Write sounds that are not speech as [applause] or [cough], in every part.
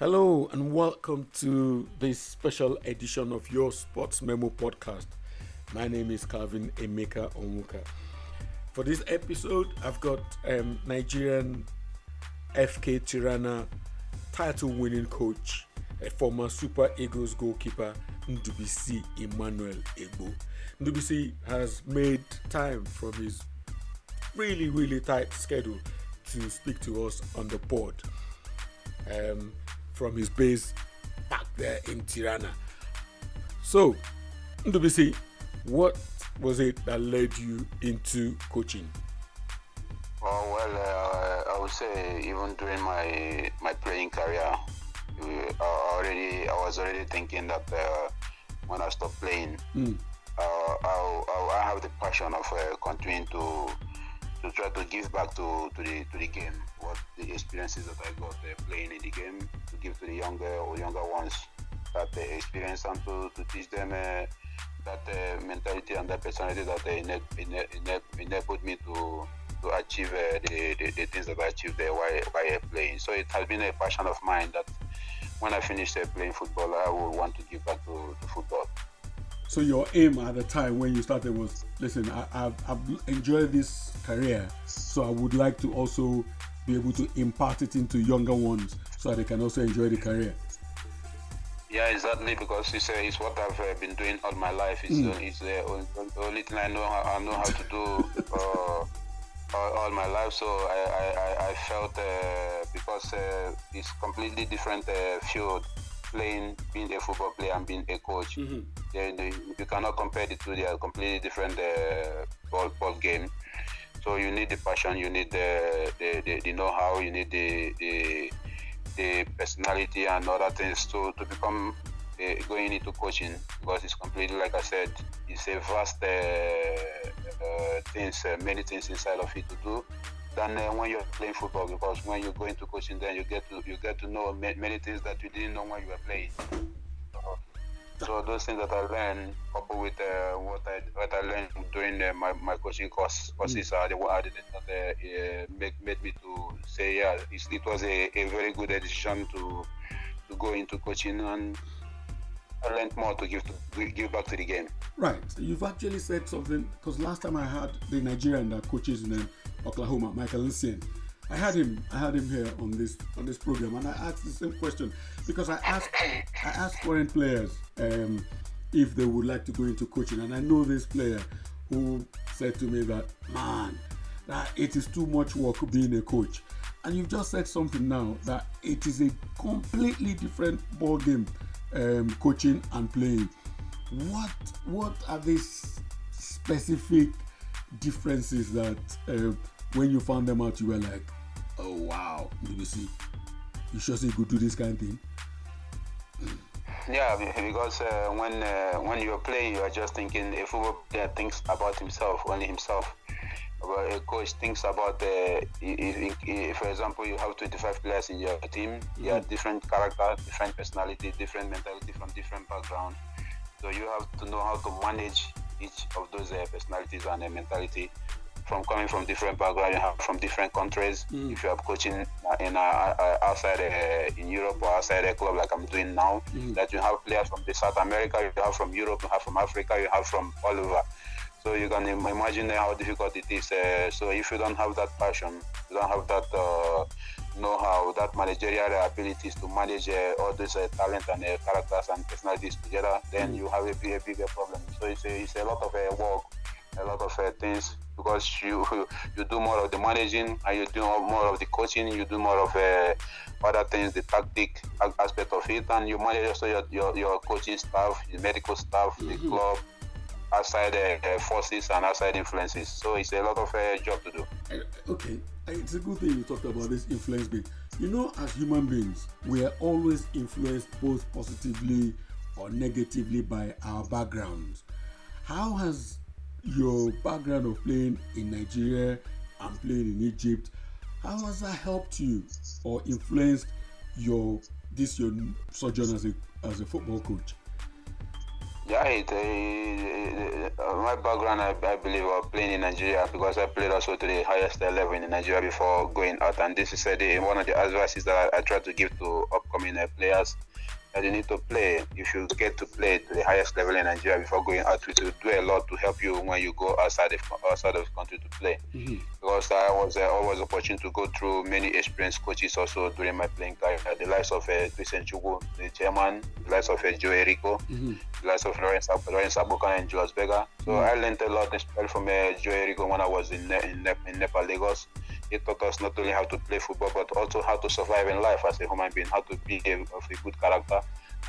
Hello and welcome to this special edition of your Sports Memo podcast. My name is Calvin Emeka Onwuka. For this episode, I've got um, Nigerian FK Tirana title winning coach, a former Super Eagles goalkeeper, Ndubuisi Emmanuel Egbo. Ndubuisi has made time from his really, really tight schedule to speak to us on the pod. Um, from his base back there in Tirana. So, Ndubuisi, what was it that led you into coaching? Oh, well, uh, I would say even during my my playing career, uh, already I was already thinking that uh, when I stop playing, mm. I'll, I'll, i have the passion of uh, continuing to to try to give back to, to the to the game what the experiences that I got uh, playing in the game to give to the younger or younger ones that uh, experience and to, to teach them uh, that uh, mentality and that personality that uh, enabled me to to achieve uh, the, the, the, things that I achieved there while, while playing. So it has been a passion of mine that when I finish uh, playing football, I will want to give back to, to football. So your aim at the time when you started was, listen, I, have I've enjoyed this career, so I would like to also be able to impart it into younger ones so they can also enjoy the career. Yeah, exactly. Because it's, uh, it's what I've uh, been doing all my life. It's, mm. uh, it's the only thing I know how, I know how to do [laughs] uh, all, all, my life. So I, I, I felt uh, because uh, it's completely different field playing, being a football player and being a coach. Mm-hmm. They, they, you cannot compare the two. They are completely different uh, ball, ball game. So you need the passion, you need the the, the, the know-how, you need the, the, the personality and other things to, to become uh, going into coaching because it's completely like I said, it's a vast uh, uh, things, uh, many things inside of it to do than uh, when you're playing football because when you go into coaching then you get to you get to know many things that you didn't know when you were playing so those things that I learned coupled with uh, what I what I learned during uh, my, my coaching course courses mm. are the are the that uh, make, made me to say yeah it was a, a very good decision to to go into coaching and Learned more to give to give back to the game. Right. You've actually said something because last time I had the Nigerian that coaches in Oklahoma, Michael Essien. I had him. I had him here on this on this program, and I asked the same question because I asked I asked current players um, if they would like to go into coaching, and I know this player who said to me that man, that it is too much work being a coach, and you've just said something now that it is a completely different ball game, um, coaching and playing. What what are these specific differences that uh, when you found them out, you were like, oh wow, see, you sure say you could do this kind of thing? Yeah, because uh, when uh, when you're playing, you are just thinking a football player thinks about himself, only himself. A coach thinks about, uh, if, if, for example, you have 25 players in your team, you have different character, different personality, different mentality from different background. So you have to know how to manage each of those uh, personalities and uh, mentality from coming from different background, you have from different countries. Mm. If you are coaching in uh, outside uh, in Europe or outside a club like I'm doing now, mm. that you have players from the South America, you have from Europe, you have from Africa, you have from all over. So you can imagine how difficult it is. Uh, so if you don't have that passion, you don't have that uh, know-how, that managerial abilities to manage uh, all these uh, talent and uh, characters and personalities together, then mm. you have a, a bigger problem. So it's a, it's a lot of uh, work, a lot of uh, things because you [laughs] you do more of the managing and you do more of the coaching, you do more of uh, other things, the tactic aspect of it, and you manage also your, your, your coaching staff, the medical staff, mm-hmm. the club, outside uh, forces and outside influences. So it's a lot of uh, job to do. Okay, it's a good thing you talked about this influence bit. You know, as human beings, we are always influenced both positively or negatively by our backgrounds. How has your background of playing in Nigeria and playing in Egypt, how has that helped you or influenced your this your sojourn as a as a football coach? Yeah, it, uh, my background, I, I believe, of playing in Nigeria because I played also to the highest level in Nigeria before going out. And this is uh, the, one of the advices that I, I try to give to upcoming uh, players that you need to play. If you get to play to the highest level in Nigeria before going out, it will do a lot to help you when you go outside of outside of the country to play. Mm-hmm. Because I was uh, always opportunity to go through many experienced coaches also during my playing career. The likes of uh, Christian Chukwu, the chairman, the likes of uh, Joe Erico, mm-hmm. the likes of Lawrence, Lawrence Abuka and Julius Berger. So mm-hmm. I learned a lot, especially from uh, Joe Erico when I was in, in, in Nepal, Lagos he taught us not only how to play football but also how to survive in life as a human being, how to be a, of a good character,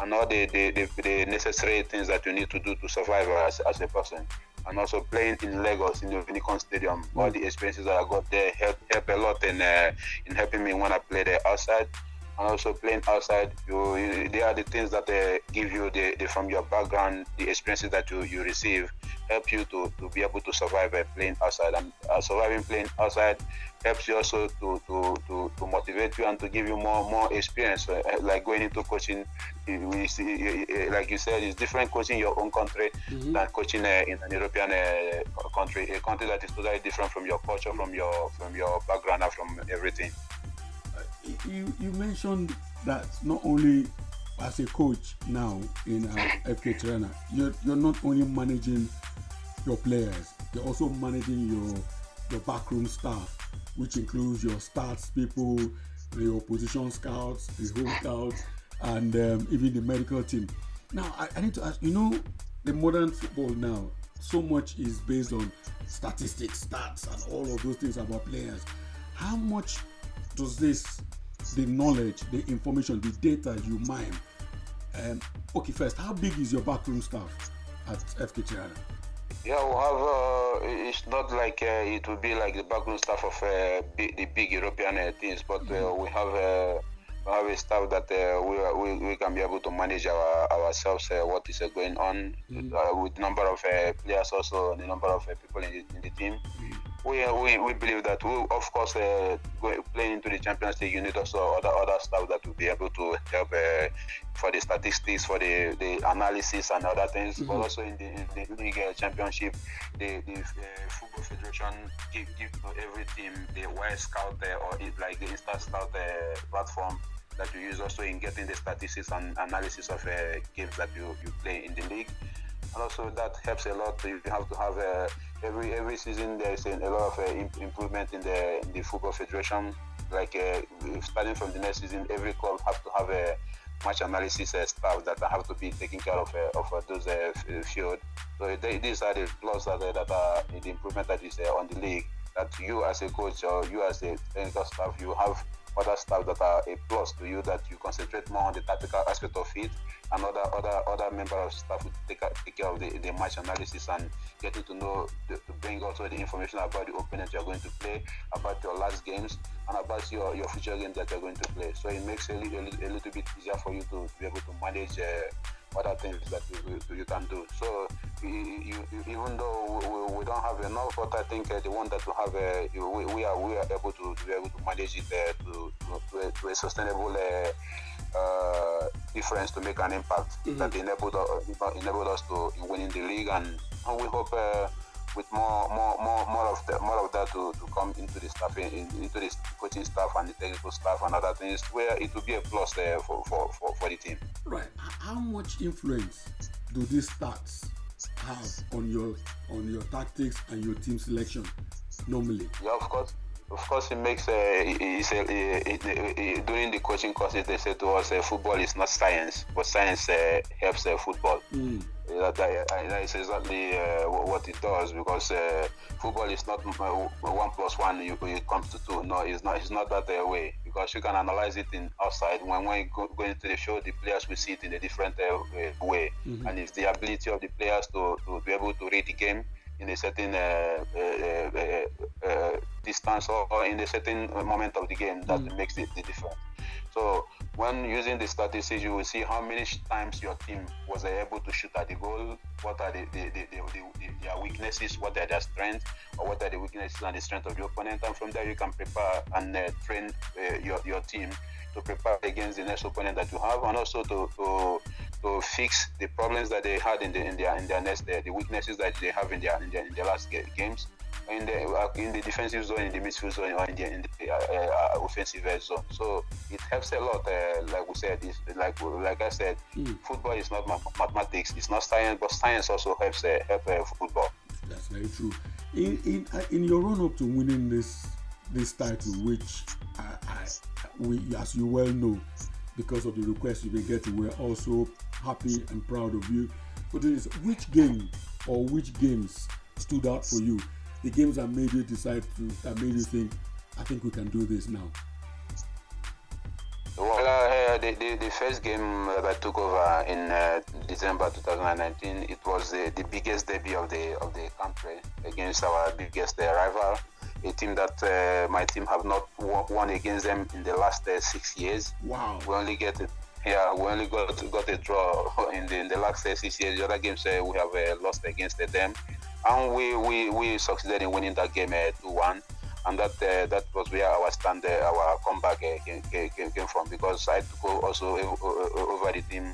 and all the, the, the, the, necessary things that you need to do to survive as, as a person. And also playing in Lagos in the Onikan Stadium, all the experiences that I got there help, help a lot in uh, in helping me when I play there outside and also playing outside, you, you they are the things that uh, give you the, the, from your background, the experiences that you, you receive, help you to, to be able to survive uh, playing outside. And uh, surviving playing outside helps you also to, to, to, to, motivate you and to give you more more experience. Uh, uh like going into coaching, we see, like you said, it's different coaching your own country mm-hmm. than coaching uh, in an European uh, country, a country that is totally different from your culture, from your from your background, and from everything you, you mentioned that not only as a coach now in uh, FK Tirana, you're, you're not only managing your players, you're also managing your your backroom staff, which includes your stats people, your position scouts, the home scouts, and um, even the medical team. Now, I, I need to ask you know, the modern football now, so much is based on statistics, stats, and all of those things about players. How much does this the knowledge, the information, the data you mine. Um, okay, first, how big is your backroom staff at FK Tirana? Yeah, we have. Uh, it's not like uh, it will be like the backroom staff of uh, big, the big European uh, teams, but uh, we have uh, we have a staff that we, we, we can be able to manage our ourselves what is going on mm-hmm. with number of players also the number of people in the, in the team. Mm-hmm we, we, we believe that we, of course, uh, playing into the Champions League, you need also other other stuff that will be able to help uh, for the statistics, for the, the analysis and other things. Mm-hmm. But also in the, in the league uh, championship, the, the uh, football federation give, give to every team the Wyscout uh, or like the InStat Scout uh, platform that you use also in getting the statistics and analysis of games that you, you play in the league. And also that helps a lot. You have to have a every every season there's a, a lot of uh, improvement in the in the football federation. Like uh, starting from the next season, every club have to have a match analysis uh, staff that have to be taking care of uh, of uh, those uh, field. So they, these are the plus that, that are the improvement that is on the league. That you as a coach or you as a technical staff, you have other stuff that are a plus to you that you concentrate more on the tactical aspect of it and other other other member of staff will take, take care of the, the match analysis and getting to know the, to bring also the information about the opponent you're going to play about your last games and about your, your future games that you're going to play. So it makes it a, little, a little bit easier for you to be able to manage uh, other things that you, you, can do. So you, you, even though we, we, don't have enough, but I think uh, the one that we have, uh, we, we, are we are able to, to, be able to manage it uh, to, to, to, a, sustainable uh, uh, difference to make an impact mm-hmm. that enabled, enabled us to winning the league, and, and we hope with more more more more of that more of that to, to come into the staff in, into the coaching staff and the technical staff and other things where it will be a plus there for, for, for, for the team. Right. How much influence do these stats have on your on your tactics and your team selection normally? Yeah, of course. Of course, it makes uh, it's it, it, it, during the coaching courses they say to us, uh, football is not science, but science uh, helps uh, football. Mm that, that, is exactly uh, what it does because uh, football is not one plus one you, it comes to two. No, it's not. It's not that uh, way because you can analyze it in outside when when you go, into the show, the players will see it in a different uh, way, mm-hmm. and it's the ability of the players to, to be able to read the game in a certain uh, uh, uh, distance or in a certain moment of the game that mm. makes it the difference. So when using the statistics, you will see how many times your team was able to shoot at the goal, what are the, the, the, the their weaknesses, what are their strengths, or what are the weaknesses and the strength of the opponent. And from there, you can prepare and uh, train uh, your, your team to prepare against the next opponent that you have, and also to, to to fix the problems that they had in the in their in their nest, the, the weaknesses that they have in their in their, in their last games, in the uh, in the defensive zone, in the midfield zone, or in the, in the uh, uh, offensive zone. So it helps a lot. Uh, like we said, it's, like like I said, mm. football is not mathematics, it's not science, but science also helps uh, help uh, football. That's very true. In in in your run up to winning this this title, which I, I, we, as you well know, because of the requests you've been getting, we're also happy and proud of you. But is, which game or which games stood out for you? The games that made you decide to, that made you think, I think we can do this now. Well, uh, the, the, the, first game that I took over in uh, December 2019, it was the, the biggest debut of the of the country against our biggest uh, rival, a team that uh, my team have not won against them in the last uh, six years. Wow. We only get it. Yeah, we only got got a draw [laughs] in the in the last uh, six. The other games we have lost against them, and we, we, we succeeded in winning that game two one and that uh, that was where our stand, uh, our comeback uh, came, came, came, from because I took also over the team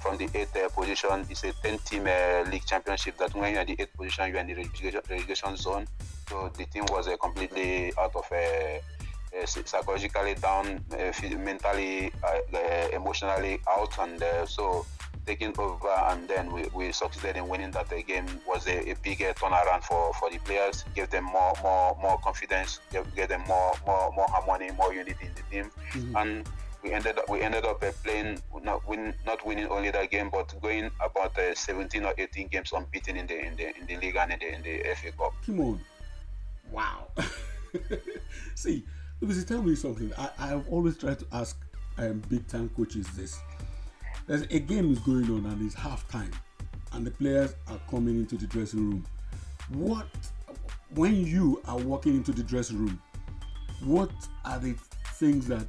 from the eighth uh, position. It's a 10 team uh, league championship that when you're in the eighth position, you're in the relegation, relegation zone. So the team was uh, completely out of psychologically down, mentally, emotionally out, and so taking over and then we, we succeeded in winning that game was a, a big turnaround for, for the players, gave them more more more confidence, gave, gave them more more more harmony, more unity in the team, mm-hmm. and we ended up we ended up uh, playing not win not winning only that game but going about uh, 17 or 18 games unbeaten in the in the in the league and in the, in the FA Cup. Come on, wow. [laughs] See, Lucy, tell me something. I I've always tried to ask um, big time coaches this. There's a game is going on and it's half time and the players are coming into the dressing room. What when you are walking into the dressing room what are the things that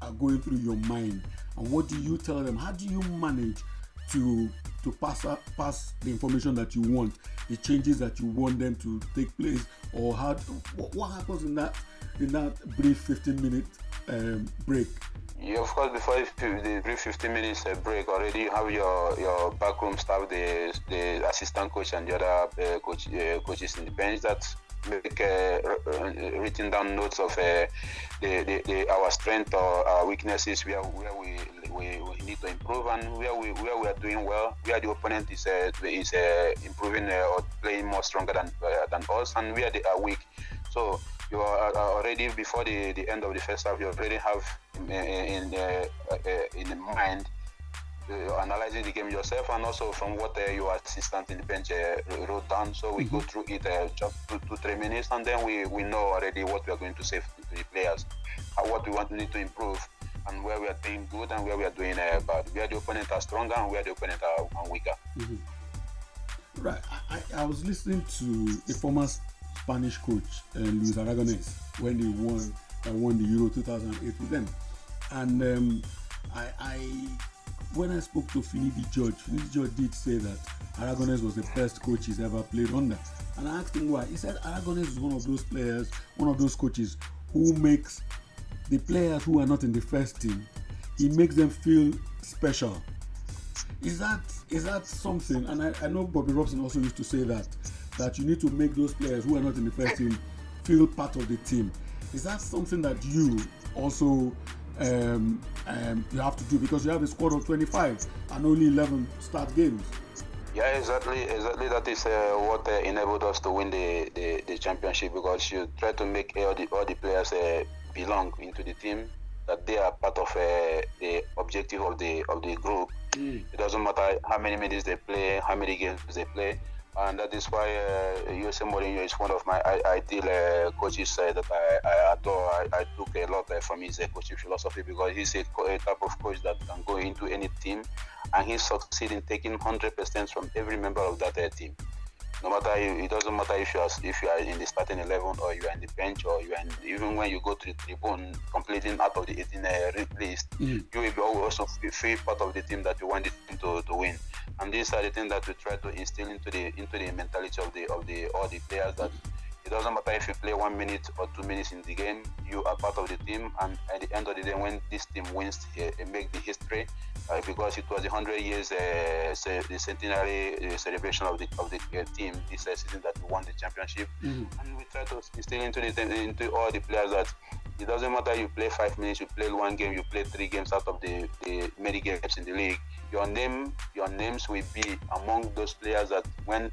are going through your mind and what do you tell them? How do you manage to to pass pass the information that you want the changes that you want them to take place or how what, what happens in that in that brief 15 minute um, break yeah, of course, before the brief 15 minutes uh, break, already you have your, your backroom staff, the, the assistant coach and the other uh, coach, uh, coaches in the bench that make uh, written down notes of uh, the, the, the, our strength or our weaknesses, where, where we, we, we need to improve, and where we, where we are doing well, where the opponent is, uh, is improving or playing more stronger than, than us, and where they are weak. So you are already before the, the end of the first half, you already have in in, uh, uh, in mind uh, analyzing the game yourself and also from what uh, your assistant in the bench uh, wrote down. So we go through it uh, just two, two, three minutes and then we, we know already what we are going to say to the players, what we want to need to improve and where we are doing good and where we are doing bad, where the opponent are stronger and where the opponent are, are weaker. Mm-hmm. Right. I, I was listening to a former Spanish coach, uh, Luis Aragonés, when he won uh, won the Euro 2008 with them. And um, I, I, when I spoke to Finidi George, Finidi George did say that Aragonés was the best coach he's ever played under. And I asked him why. He said Aragonés is one of those players, one of those coaches who makes the players who are not in the first team, he makes them feel special. Is that is that something? And I, I know Bobby Robson also used to say that that you need to make those players who are not in the first team feel part of the team. Is that something that you also um, um, you have to do because you have a squad of 25 and only 11 start games? Yeah, exactly. Exactly. That is uh, what uh, enabled us to win the, the, the, championship because you try to make all the all the players uh, belong into the team, that they are part of uh, the objective of the of the group. Mm. It doesn't matter how many minutes they play, how many games they play and that is why uh, Jose Mourinho is one of my ideal uh, coaches uh, that I, I adore. I, I, took a lot uh, from his uh, coaching philosophy because he's a, a, type of coach that can go into any team and he succeeds in taking 100% from every member of that uh, team. No matter it doesn't matter if you are if you are in the starting 11 or you are in the bench or you are in, even when you go to the tribune completing out of the 18 list, mm. you will be also feel part of the team that you want the team to, to win and these are the things that we try to instill into the into the mentality of the of the all the players that It doesn't matter if you play one minute or two minutes in the game, you are part of the team. And at the end of the day, when this team wins, uh, make the history uh, because it was the 100 years uh, the centenary uh, celebration of the of the uh, team this season that we won the championship. Mm-hmm. And we try to instill into the into all the players that it doesn't matter you play five minutes, you play one game, you play three games out of the, the many games in the league. Your name, your names will be among those players that when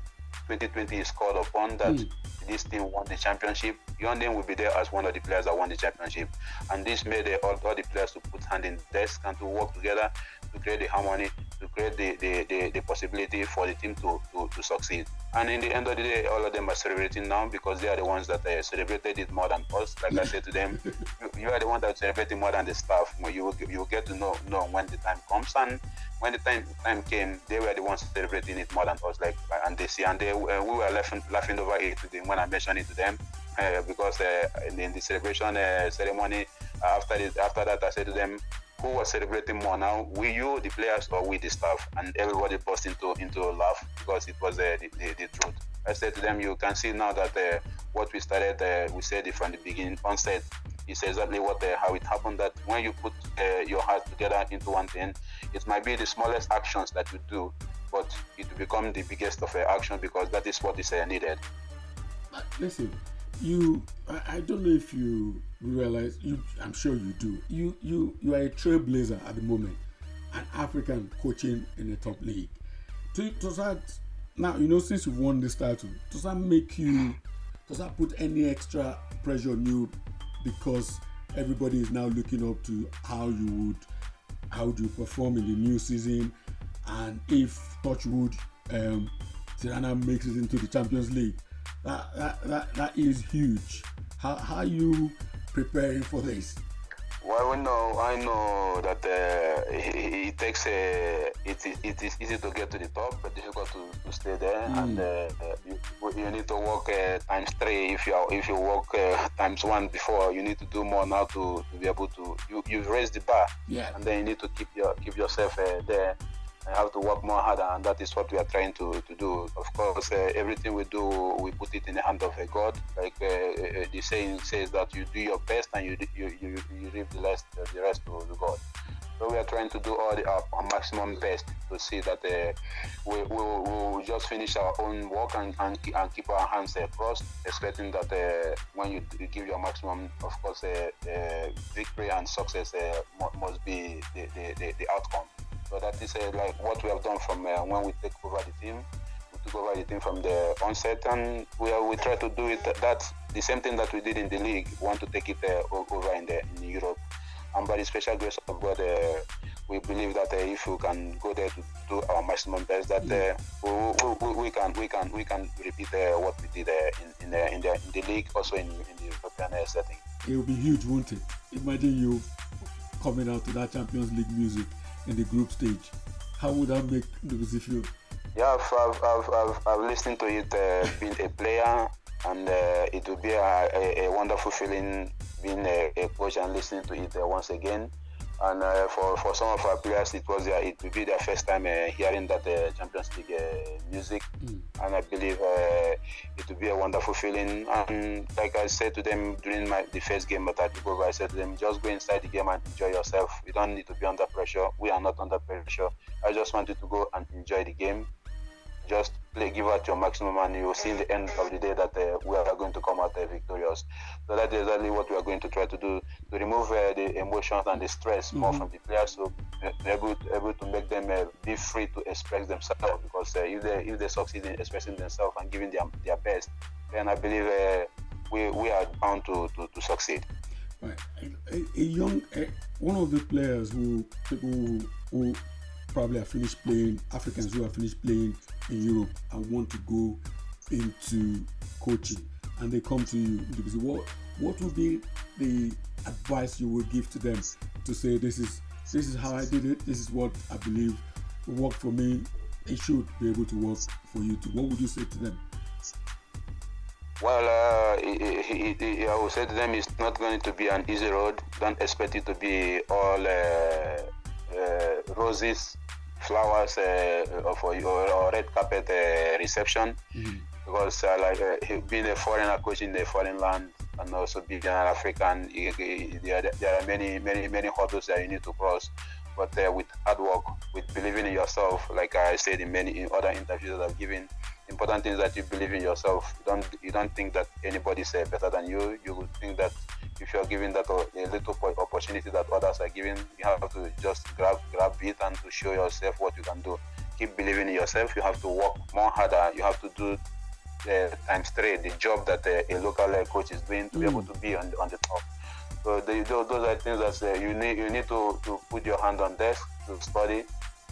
2020 is called upon that mm. This team won the championship, your name will be there as one of the players that won the championship. And this made uh, all, all, the players to put hand in desk and to work together to create the harmony, to create the, the, the, the possibility for the team to, to, to, succeed. And in the end of the day, all of them are celebrating now because they are the ones that uh, celebrated it more than us. Like I said to them, [laughs] you, you, are the one that celebrated more than the staff. You will, you will get to know, know when the time comes. And when the time time came, they were the ones celebrating it more than us. Like and they see, and they uh, we were laughing laughing over it to them when I mentioned it to them uh, because uh, in, the celebration uh, ceremony after after that I said to them, who was celebrating more now? We you the players or we the staff? And everybody burst into into a laugh because it was uh, the, the, the, truth. I said to them, you can see now that uh, what we started, we said it from the beginning onset it's exactly what uh, how it happened that when you put uh, your heart together into one thing, it might be the smallest actions that you do, but it will become the biggest of uh, action because that is what is uh, needed. Listen, you, I, I, don't know if you realize, you, I'm sure you do. You, you, you are a trailblazer at the moment, an African coaching in the top league. To, does that now you know since you've won this title, does that make you? Does that put any extra pressure on you because everybody is now looking up to how you would how do you perform in the new season and if touchwood um, Tirana makes it into the Champions League that, that, that, that is huge how, how are you preparing for this well, we know, I know that uh, it, it, takes a, it, it is easy to get to the top, but difficult to, to stay there. Mm. And uh, you, you, need to work uh, times three. If you are, if you work uh, times one before, you need to do more now to, to be able to. You you've raised the bar, yeah. and then you need to keep your keep yourself uh, there I have to work more harder, and that is what we are trying to, to do. Of course, uh, everything we do, we put it in the hand of a God. Like uh, uh, the saying says that you do your best and you you, you, you leave the rest uh, the rest to, God. So we are trying to do all the, our, our maximum best to see that uh, we will we'll just finish our own work and, and, and keep our hands uh, crossed, expecting that uh, when you, you, give your maximum, of course, uh, uh, victory and success must be the, the, the, the outcome. So that is uh, like what we have done from uh, when we take over the team. We took over the team from the onset, and we are, we try to do it. That the same thing that we did in the league. We want to take it uh, over in the in Europe. And by the special grace of God, uh, we believe that uh, if we can go there to do our maximum best, that uh, we, we, we, can we can we can repeat what we did in in the, in the in the league, also in, in the European setting. It will be huge, won't it? Imagine you coming out to that Champions League music in the group stage. How would that make Dubuisi feel? Yeah, I've, I've, I've, I've listened to it uh, being a player, and uh, it will be a, a, a, wonderful feeling being a, a, coach and listening to it uh, once again. And uh, for, for some of our players, it was uh, it will be their first time uh, hearing that uh, Champions League uh, music, mm. and I believe uh, it will be a wonderful feeling. And like I said to them during my the first game at Atletico, I said to them, just go inside the game and enjoy yourself. You don't need to be under pressure. We are not under pressure. I just want you to go and enjoy the game just play, give out your maximum, and you will see in the end of the day that uh, we are going to come out uh, victorious. So that is exactly what we are going to try to do to remove uh, the emotions and the stress mm-hmm. more from the players, so able to, able to make them uh, be free to express themselves. Because uh, if they if they succeed in expressing themselves and giving their their best, then I believe uh, we we are bound to, to, to succeed. Right. A, a young, a, one of the players who people who, who probably have finished playing, Africans who have finished playing in Europe and want to go into coaching and they come to you, what what would be the advice you would give to them to say this is this is how I did it, this is what I believe will work for me, it should be able to work for you too. What would you say to them? Well, uh, I would say to them it's not going to be an easy road. Don't expect it to be all uh, roses flowers uh, for your red carpet uh, reception. Mm-hmm. because uh, like uh, being a foreigner coach in a foreign land and also being an African, there, there are many, many, many hurdles that you need to cross. But uh, with hard work, with believing in yourself, like I said in many in other interviews that I've given, important thing is that you believe in yourself. You don't you don't think that anybody's uh, better than you. You would think that if you're given that a little opportunity that others are giving, you have to just grab grab it and to show yourself what you can do. Keep believing in yourself. You have to work more harder. You have to do uh, times three the job that uh, a local uh, coach is doing to mm. be able to be on the, on the top. So the, those are things that uh, you need you need to, to put your hand on desk to study,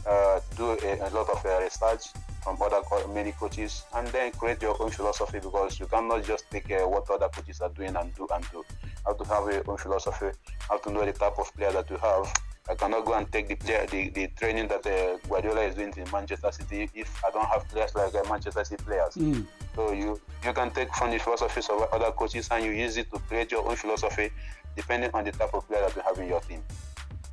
uh, do a, a, lot of uh, research from other many coaches, and then create your own philosophy because you cannot just take uh, what other coaches are doing and do and do. You have to have your own philosophy. You have to know the type of player that you have. I cannot go and take the player, the, the training that uh, Guardiola is doing in Manchester City if I don't have players like uh, Manchester City players. Mm. So you you can take from the philosophies of other coaches and you use it to create your own philosophy depending on the type of player that you have in your team.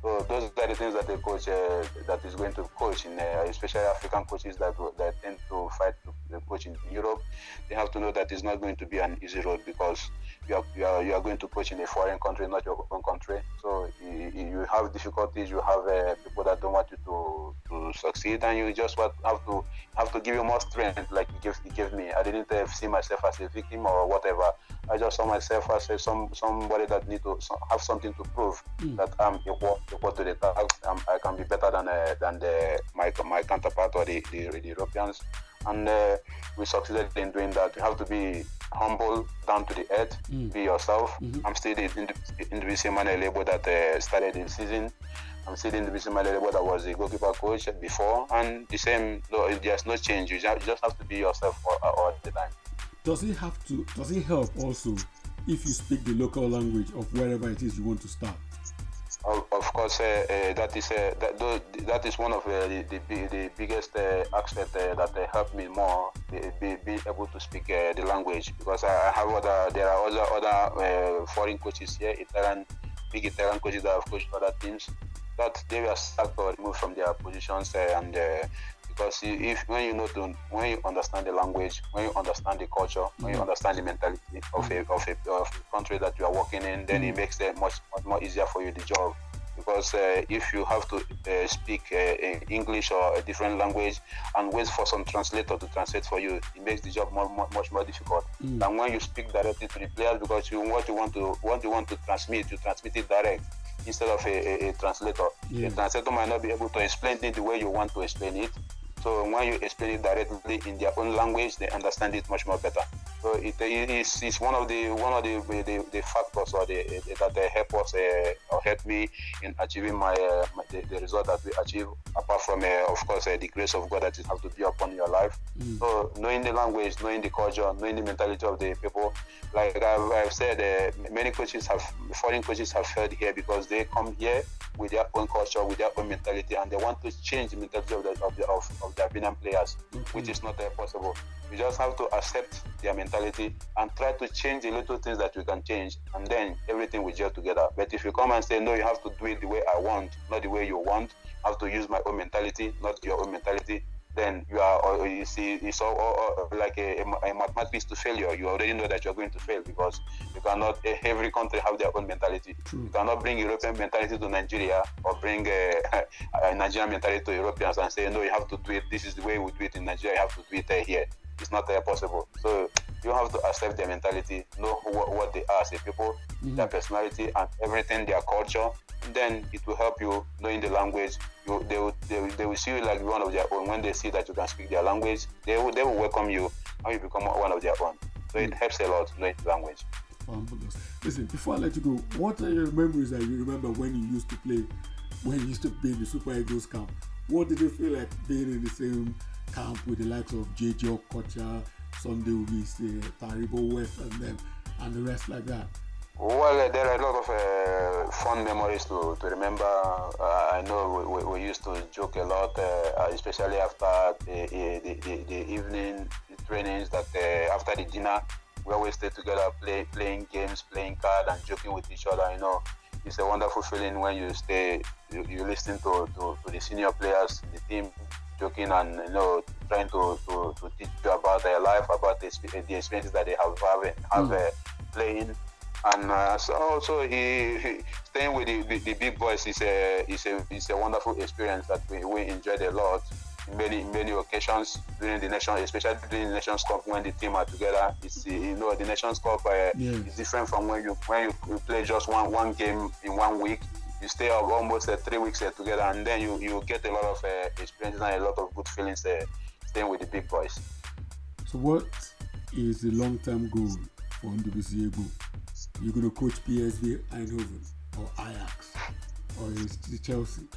So those are the things that a coach uh, that is going to coach in, uh, especially African coaches that that tend to fight to coach in Europe. They have to know that it's not going to be an easy road because you are, you are, you are going to coach in a foreign country, not your own country. So you, you have difficulties. You have uh, people that don't want you to, to succeed, and you just have to have to give you more strength, like he gave, he gave me. I didn't uh, see myself as a victim or whatever. I just saw myself as a, some somebody that need to have something to prove mm. that I'm equal, equal to the task. I'm, i can be better than uh, than the, my my counterpart or the, the, the Europeans, and uh, we succeeded in doing that. You have to be humble, down to the earth, mm. be yourself. Mm-hmm. I'm still in the individual man label that uh, started the season. I'm still in the individual man label that was the goalkeeper coach before, and the same. There's no change. You just have to be yourself all, all the time does it have to does it help also if you speak the local language of wherever it is you want to start of, course uh, uh, that is uh, that, that is one of the, the, the biggest aspect that helped me more be, be, able to speak the language. Because I have other there are other other foreign coaches here Italian big Italian coaches that have coached other teams that they were sacked or removed from their positions and because if when you know to, when you understand the language, when you understand the culture, when you mm. understand the mentality of a, of a, of a country that you are working in, then it mm. makes it much, much more easier for you the job. Because uh, if you have to uh, speak uh, English or a different language and wait for some translator to translate for you, it makes the job more, more much more difficult mm. than when you speak directly to the players because you what you want to what you want to transmit, you transmit it direct instead of a, a, a translator. Yeah. The translator might not be able to explain it the way you want to explain it, so when you explain it directly in their own language, they understand it much more better. So it is it's one of the one of the the, the factors or the, that they help us uh, or help me in achieving my, uh, my the, the, result that we achieve. Apart from uh, of course uh, the grace of God that it has to be upon your life. Mm. So knowing the language, knowing the culture, knowing the mentality of the people. Like I've, I've said, uh, many coaches have foreign coaches have failed here because they come here with their own culture, with their own mentality, and they want to change the mentality of the of the of, of the Albanian players, mm-hmm. which is not uh, possible. We just have to accept their mentality and try to change the little things that we can change, and then everything will gel together. But if you come and say no, you have to do it the way I want, not the way you want. I have to use my own mentality, not your own mentality then you are or you see it's all, all, all like a, a, mathematics to failure you already know that you're going to fail because you cannot every country have their own mentality. True. you cannot bring european mentality to nigeria or bring a, [laughs] a, nigerian mentality to europeans and say no you have to do it. This is the way we do it in nigeria. You have to do it uh, here it's not uh, possible so you have to accept their mentality know what, what they are as a people mm-hmm. their personality and everything their culture then it will help you knowing the language. You, they, will, they, will, they will see you like one of their own. When they see that you can speak their language, they will, they will welcome you and you become one of their own. So it helps a lot knowing the language. Listen, before I let you go, what are your memories that you remember when you used to play, when you used to be in the Super Eagles camp? What did you feel like being in the same camp with the likes of JJ Okocha, Sunday Oliseh, Taribo West, and them, and the rest like that? Well, there are a lot of uh, fun memories to, to remember. Uh, I know we, we, used to joke a lot, uh, especially after the, the, the, the, evening trainings. That uh, after the dinner, we always stay together, play, playing games, playing cards, and joking with each other. You know, it's a wonderful feeling when you stay, you, you listen to, to, to the senior players, the team, joking and you know trying to, to, to teach you about their life, about the, the experiences that they have have, have mm. uh, playing. And uh, so also he, he, staying with the, the, the, big boys is a is a is a wonderful experience that we, we enjoyed a lot in many many occasions during the nation, especially during the Nations Cup when the team are together. It's you know the Nations Cup uh, yeah. is different from when you when you, you play just one one game in one week you stay up almost uh, three weeks uh, together, and then you, you get a lot of uh, experiences and a lot of good feelings uh, staying with the big boys. So, what is the long term goal for NWC Egbo? You're going to coach PSV Eindhoven or Ajax or is it Chelsea? [laughs]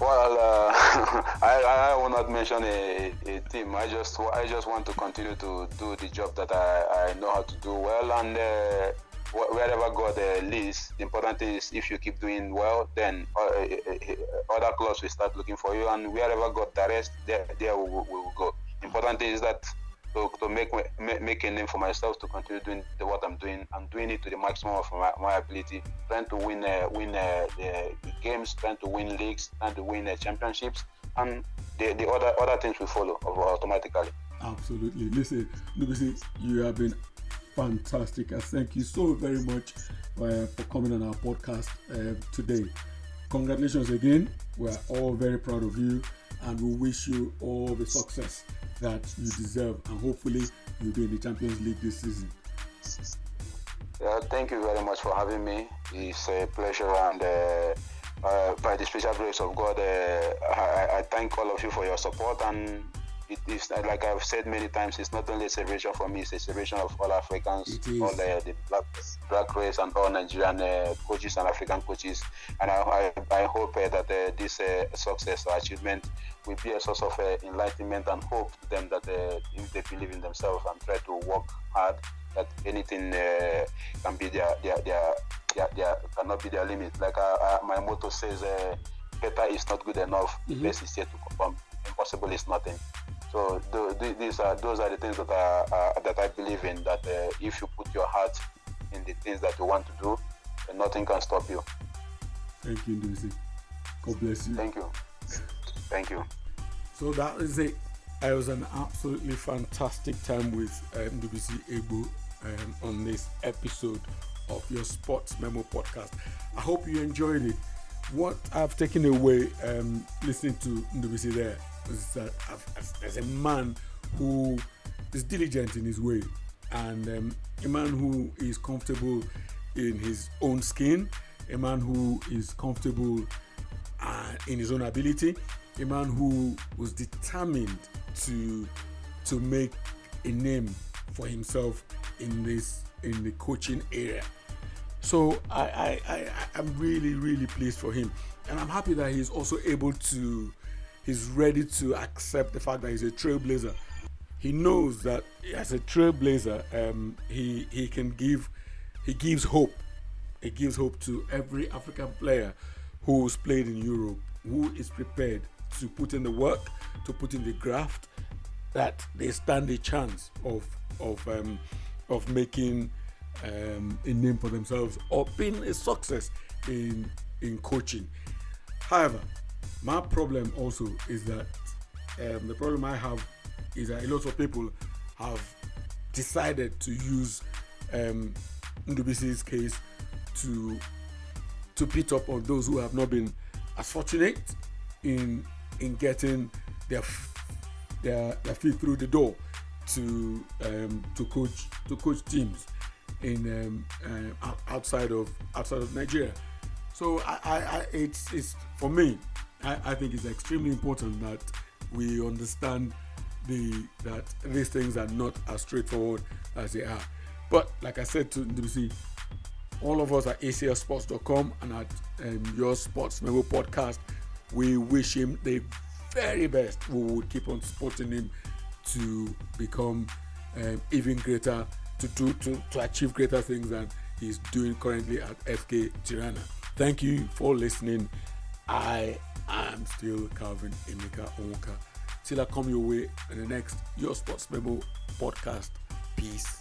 Well, uh, [laughs] I, I will not mention a, a team. I just I just want to continue to do the job that I, I know how to do well, and uh, wherever God uh, leads, the important thing is if you keep doing well, then uh, uh, uh, other clubs will start looking for you, and wherever God directs, there, there we, will, we will go. The important thing is that to, to make make a name for myself, to continue doing the, what I'm doing, I'm doing it to the maximum of my, my ability, trying to win uh, win uh, the, the, games, trying to win leagues, trying to win championships, and the, the other other things will follow automatically. Absolutely. Listen, Lubisi, you have been fantastic. And thank you so very much uh, for coming on our podcast uh, today. Congratulations again. We're all very proud of you and we wish you all the success that you deserve. And hopefully, you'll be in the Champions League this season. Yeah, thank you very much for having me. It's a pleasure, and uh, uh, by the special grace of God, uh, I, I, thank all of you for your support and it is like I've said many times, it's not only a celebration for me, it's a celebration of all Africans, all the, the black, black race and all Nigerian uh, coaches and African coaches. And I, I, I hope uh, that uh, this uh, success or achievement will be a source of uh, enlightenment and hope to them that uh, if they believe in themselves and try to work hard, that anything can be their, their, their, their, their, cannot be their limit. Like my motto says, better is not good enough, mm-hmm. best is yet to come, impossible is nothing. So th- these are those are the things that I uh, that I believe in. That uh, if you put your heart in the things that you want to do, then nothing can stop you. Thank you, Ndubuisi. God bless you. Thank you. Thank you. So that is it. It was an absolutely fantastic time with um, Egbo um, on this episode of your Sports Memo podcast. I hope you enjoyed it. What I've taken away um, listening to Ndubuisi there is that as, a man who is diligent in his way and um, a man who is comfortable in his own skin, a man who is comfortable uh, in his own ability, a man who was determined to to make a name for himself in this in the coaching area. So I, I, I I'm really really pleased for him, and I'm happy that he's also able to he's ready to accept the fact that he's a trailblazer. He knows that as a trailblazer, um, he he can give he gives hope. He gives hope to every African player who's played in Europe, who is prepared to put in the work, to put in the graft, that they stand a chance of of um, of making um, a name for themselves or being a success in in coaching. However, my problem also is that um, the problem I have is that a lot of people have decided to use um, Ndubuisi's case to to beat up on those who have not been as fortunate in in getting their their, their feet through the door to um, to coach to coach teams in um, uh, outside of outside of Nigeria. So I, I, I it's it's for me I, I think it's extremely important that we understand the that these things are not as straightforward as they are. But like I said to NWC, all of us at aclsports.com and at um, your Sports Memo podcast, we wish him the very best. We will keep on supporting him to become um, even greater, to do to, to achieve greater things than he's doing currently at FK Tirana. Thank you for listening. I I'm still Calvin Emeka Onwuka. Till I come your way in the next Your Sports Memo podcast. Peace.